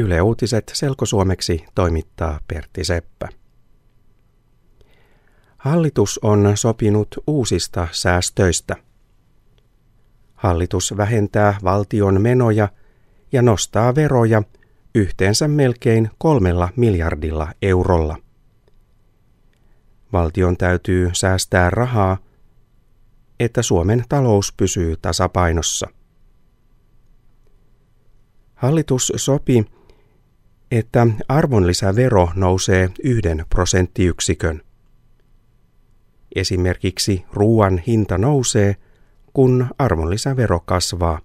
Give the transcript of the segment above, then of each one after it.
Yle Uutiset selkosuomeksi toimittaa Pertti Seppä. Hallitus on sopinut uusista säästöistä. Hallitus vähentää valtion menoja ja nostaa veroja yhteensä melkein kolmella miljardilla eurolla. Valtion täytyy säästää rahaa, että Suomen talous pysyy tasapainossa. Hallitus sopi, että arvonlisävero nousee yhden prosenttiyksikön. Esimerkiksi ruoan hinta nousee, kun arvonlisävero kasvaa.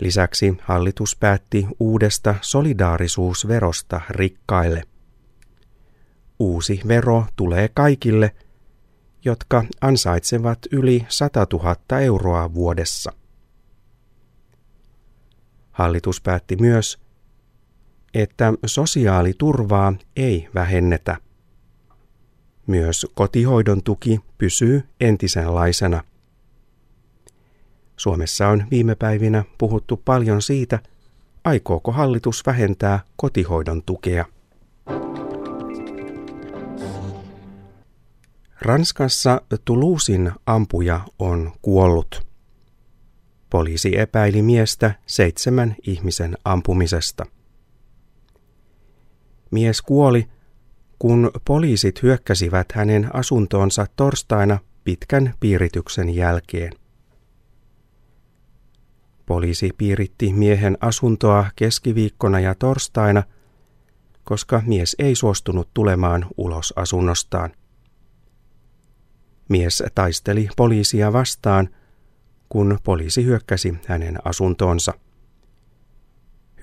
Lisäksi hallitus päätti uudesta solidaarisuusverosta rikkaille. Uusi vero tulee kaikille, jotka ansaitsevat yli 100 000 euroa vuodessa. Hallitus päätti myös, että sosiaaliturvaa ei vähennetä. Myös kotihoidon tuki pysyy entisenlaisena. Suomessa on viime päivinä puhuttu paljon siitä, aikooko hallitus vähentää kotihoidon tukea. Ranskassa Toulousin ampuja on kuollut. Poliisi epäili miestä seitsemän ihmisen ampumisesta. Mies kuoli, kun poliisit hyökkäsivät hänen asuntoonsa torstaina pitkän piirityksen jälkeen. Poliisi piiritti miehen asuntoa keskiviikkona ja torstaina, koska mies ei suostunut tulemaan ulos asunnostaan. Mies taisteli poliisia vastaan, kun poliisi hyökkäsi hänen asuntoonsa.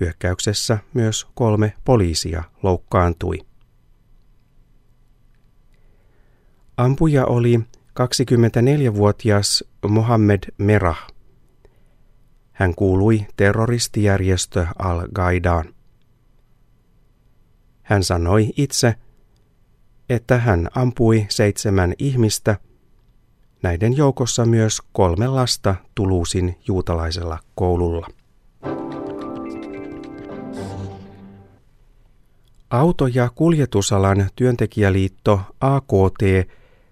Hyökkäyksessä myös kolme poliisia loukkaantui. Ampuja oli 24-vuotias Mohammed Merah. Hän kuului terroristijärjestö Al-Qaidaan. Hän sanoi itse, että hän ampui seitsemän ihmistä, näiden joukossa myös kolme lasta Tuluusin juutalaisella koululla. Auto- ja kuljetusalan työntekijäliitto AKT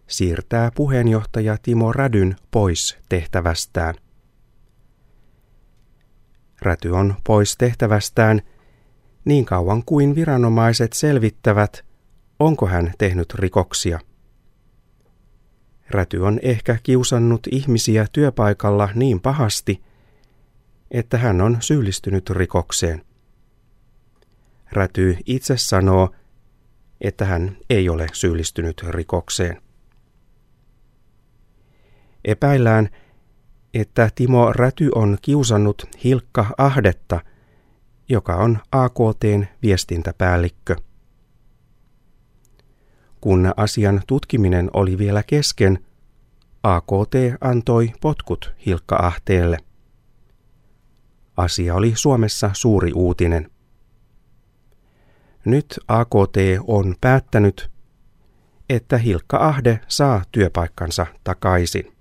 siirtää puheenjohtaja Timo Rädyn pois tehtävästään. Räty on pois tehtävästään niin kauan kuin viranomaiset selvittävät, onko hän tehnyt rikoksia. Räty on ehkä kiusannut ihmisiä työpaikalla niin pahasti, että hän on syyllistynyt rikokseen. Räty itse sanoo, että hän ei ole syyllistynyt rikokseen. Epäillään, että Timo Räty on kiusannut Hilkka Ahdetta, joka on AKTn viestintäpäällikkö. Kun asian tutkiminen oli vielä kesken, AKT antoi potkut Hilkka Ahteelle. Asia oli Suomessa suuri uutinen. Nyt AKT on päättänyt, että Hilkka Ahde saa työpaikkansa takaisin.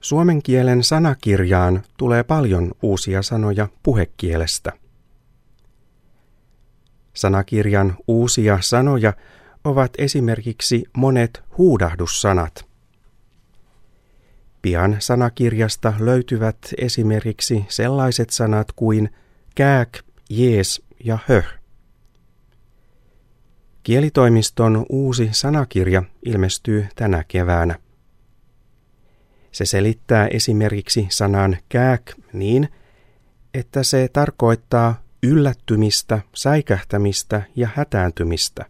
Suomen kielen sanakirjaan tulee paljon uusia sanoja puhekielestä. Sanakirjan uusia sanoja ovat esimerkiksi monet huudahdussanat. Pian sanakirjasta löytyvät esimerkiksi sellaiset sanat kuin kääk, jees ja höh. Kielitoimiston uusi sanakirja ilmestyy tänä keväänä. Se selittää esimerkiksi sanan kääk niin, että se tarkoittaa yllättymistä, säikähtämistä ja hätääntymistä.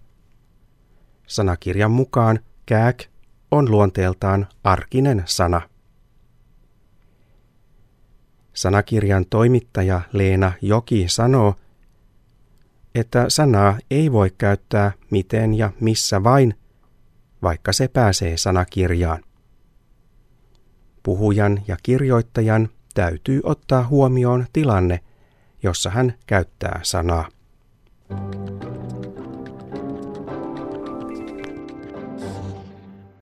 Sanakirjan mukaan kääk on luonteeltaan arkinen sana. Sanakirjan toimittaja Leena Joki sanoo, että sanaa ei voi käyttää miten ja missä vain, vaikka se pääsee sanakirjaan. Puhujan ja kirjoittajan täytyy ottaa huomioon tilanne, jossa hän käyttää sanaa. thank you